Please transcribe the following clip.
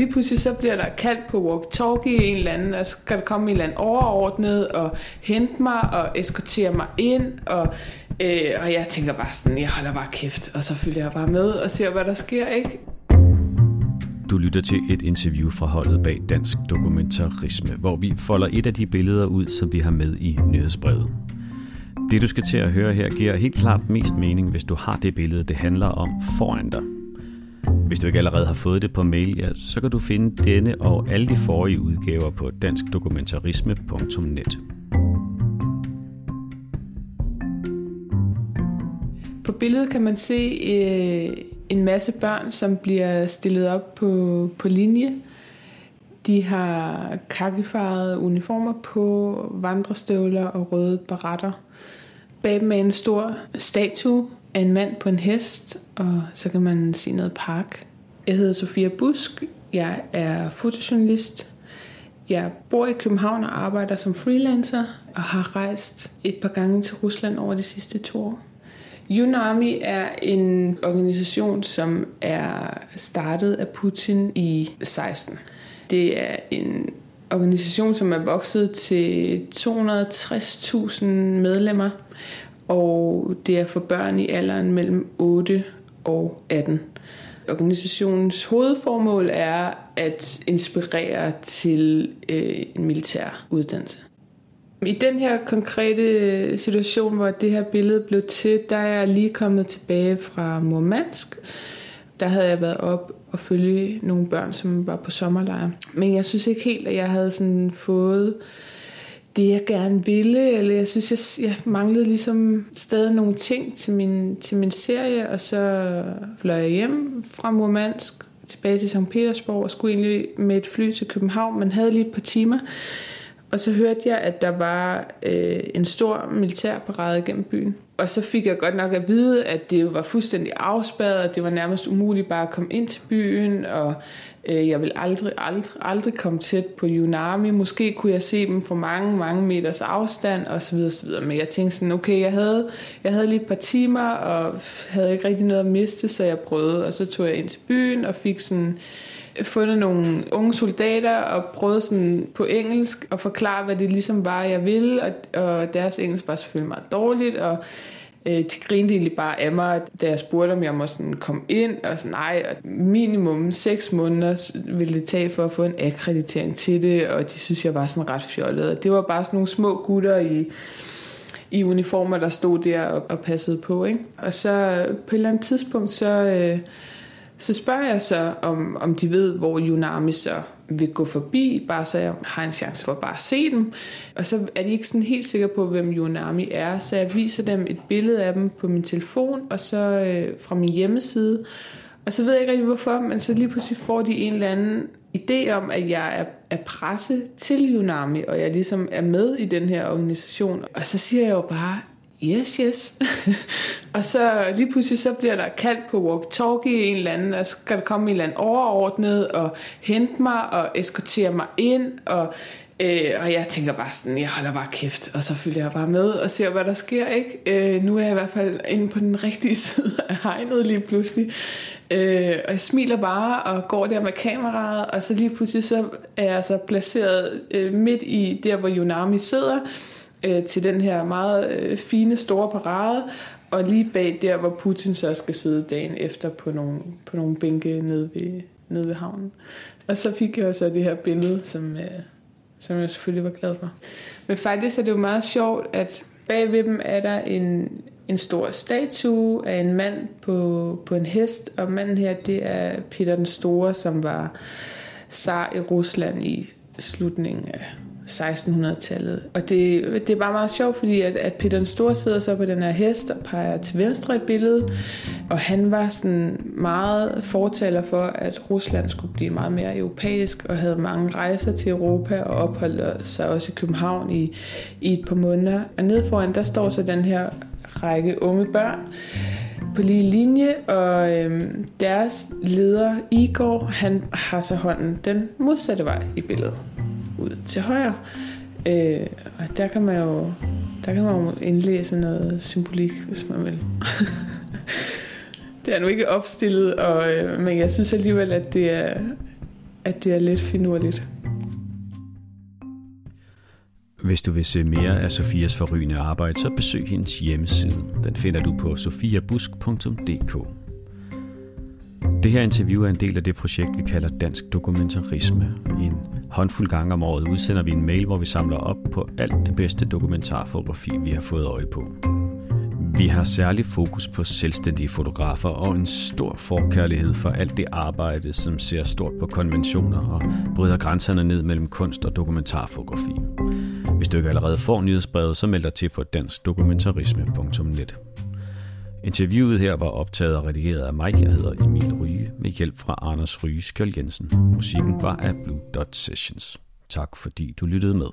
lige pludselig så bliver der kaldt på walkie-talkie en eller anden, og så skal der komme en eller anden overordnet og hente mig og eskortere mig ind, og, øh, og jeg tænker bare sådan, jeg holder bare kæft, og så følger jeg bare med og ser, hvad der sker, ikke? Du lytter til et interview fra holdet bag Dansk Dokumentarisme, hvor vi folder et af de billeder ud, som vi har med i nyhedsbrevet. Det du skal til at høre her giver helt klart mest mening, hvis du har det billede, det handler om foran dig. Hvis du ikke allerede har fået det på mail, ja, så kan du finde denne og alle de forrige udgaver på danskdokumentarisme.net. På billedet kan man se øh, en masse børn, som bliver stillet op på, på linje. De har kakkefarvede uniformer på, vandrestøvler og røde baretter. Bag dem er en stor statue af en mand på en hest, og så kan man se noget park. Jeg hedder Sofia Busk. Jeg er fotojournalist. Jeg bor i København og arbejder som freelancer og har rejst et par gange til Rusland over de sidste to år. UNAMI er en organisation, som er startet af Putin i 16. Det er en organisation, som er vokset til 260.000 medlemmer, og det er for børn i alderen mellem 8 og 18. Organisationens hovedformål er at inspirere til øh, en militær uddannelse. I den her konkrete situation, hvor det her billede blev til, der er jeg lige kommet tilbage fra Murmansk. Der havde jeg været op og følge nogle børn, som var på sommerlejr. Men jeg synes ikke helt, at jeg havde sådan fået det, jeg gerne ville, eller jeg synes, jeg, jeg manglede ligesom stadig nogle ting til min, til min serie, og så fløj jeg hjem fra Murmansk tilbage til St. Petersborg og skulle egentlig med et fly til København, men havde lige et par timer. Og så hørte jeg, at der var øh, en stor militærparade gennem byen. Og så fik jeg godt nok at vide, at det var fuldstændig afspærret, og det var nærmest umuligt bare at komme ind til byen, og øh, jeg ville aldrig, aldrig, aldrig komme tæt på Yunami. Måske kunne jeg se dem fra mange, mange meters afstand, og så videre, så videre. Men jeg tænkte sådan, okay, jeg havde, jeg havde lige et par timer, og havde ikke rigtig noget at miste, så jeg prøvede. Og så tog jeg ind til byen, og fik sådan fundet nogle unge soldater og prøvet sådan på engelsk at forklare, hvad det ligesom var, jeg ville, og, og deres engelsk var selvfølgelig meget dårligt, og øh, de grinede egentlig bare af mig, da jeg spurgte, om jeg må sådan komme ind, og sådan, nej, og minimum 6 måneder ville det tage for at få en akkreditering til det, og de synes, jeg var sådan ret fjollet, og det var bare sådan nogle små gutter i i uniformer, der stod der og, og passede på. Ikke? Og så på et eller andet tidspunkt, så, øh, så spørger jeg så, om, om de ved, hvor Yunami så vil gå forbi, bare så jeg har en chance for at bare se dem. Og så er de ikke sådan helt sikre på, hvem Yunami er, så jeg viser dem et billede af dem på min telefon, og så øh, fra min hjemmeside. Og så ved jeg ikke rigtig hvorfor, men så lige pludselig får de en eller anden idé om, at jeg er, er presse til Yunami, og jeg ligesom er med i den her organisation. Og så siger jeg jo bare, yes, yes. og så lige pludselig så bliver der kaldt på walkie-talkie en eller anden, og så skal der komme en eller anden overordnet og hente mig og eskortere mig ind, og Øh, og jeg tænker bare sådan, jeg holder bare kæft, og så følger jeg bare med og ser, hvad der sker. ikke. Øh, nu er jeg i hvert fald inde på den rigtige side af hegnet lige pludselig. Øh, og jeg smiler bare og går der med kameraet, og så lige pludselig så er jeg så placeret øh, midt i der, hvor Yunami sidder, øh, til den her meget øh, fine store parade, og lige bag der, hvor Putin så skal sidde dagen efter på nogle, på nogle bænke nede ved, nede ved havnen. Og så fik jeg jo så det her billede, som, øh, som jeg selvfølgelig var glad for. Men faktisk er det jo meget sjovt, at bag ved dem er der en, en stor statue af en mand på, på en hest, og manden her, det er Peter den Store, som var zar i Rusland i slutningen af 1600-tallet. Og det, det er bare meget sjovt, fordi at, at Peter den Store sidder så på den her hest og peger til venstre i billedet, og han var sådan meget fortaler for, at Rusland skulle blive meget mere europæisk, og havde mange rejser til Europa, og opholdt sig også i København i, i et par måneder. Og nede foran, der står så den her række unge børn, på lige linje, og øhm, deres leder Igor, han har så hånden den modsatte vej i billedet ud til højre. Øh, og der kan man jo der kan man jo indlæse noget symbolik, hvis man vil. det er nu ikke opstillet, og, øh, men jeg synes alligevel, at det er, at det er lidt finurligt. Hvis du vil se mere af Sofias forrygende arbejde, så besøg hendes hjemmeside. Den finder du på sofiabusk.dk. Det her interview er en del af det projekt, vi kalder Dansk Dokumentarisme. En håndfuld gange om året udsender vi en mail, hvor vi samler op på alt det bedste dokumentarfotografi, vi har fået øje på. Vi har særlig fokus på selvstændige fotografer og en stor forkærlighed for alt det arbejde, som ser stort på konventioner og bryder grænserne ned mellem kunst og dokumentarfotografi. Hvis du ikke allerede får nyhedsbrevet, så meld dig til på danskdokumentarisme.net. Interviewet her var optaget og redigeret af mig. Jeg hedder Emil Ryge med hjælp fra Anders Ryge Skjold Jensen. Musikken var af Blue Dot Sessions. Tak fordi du lyttede med.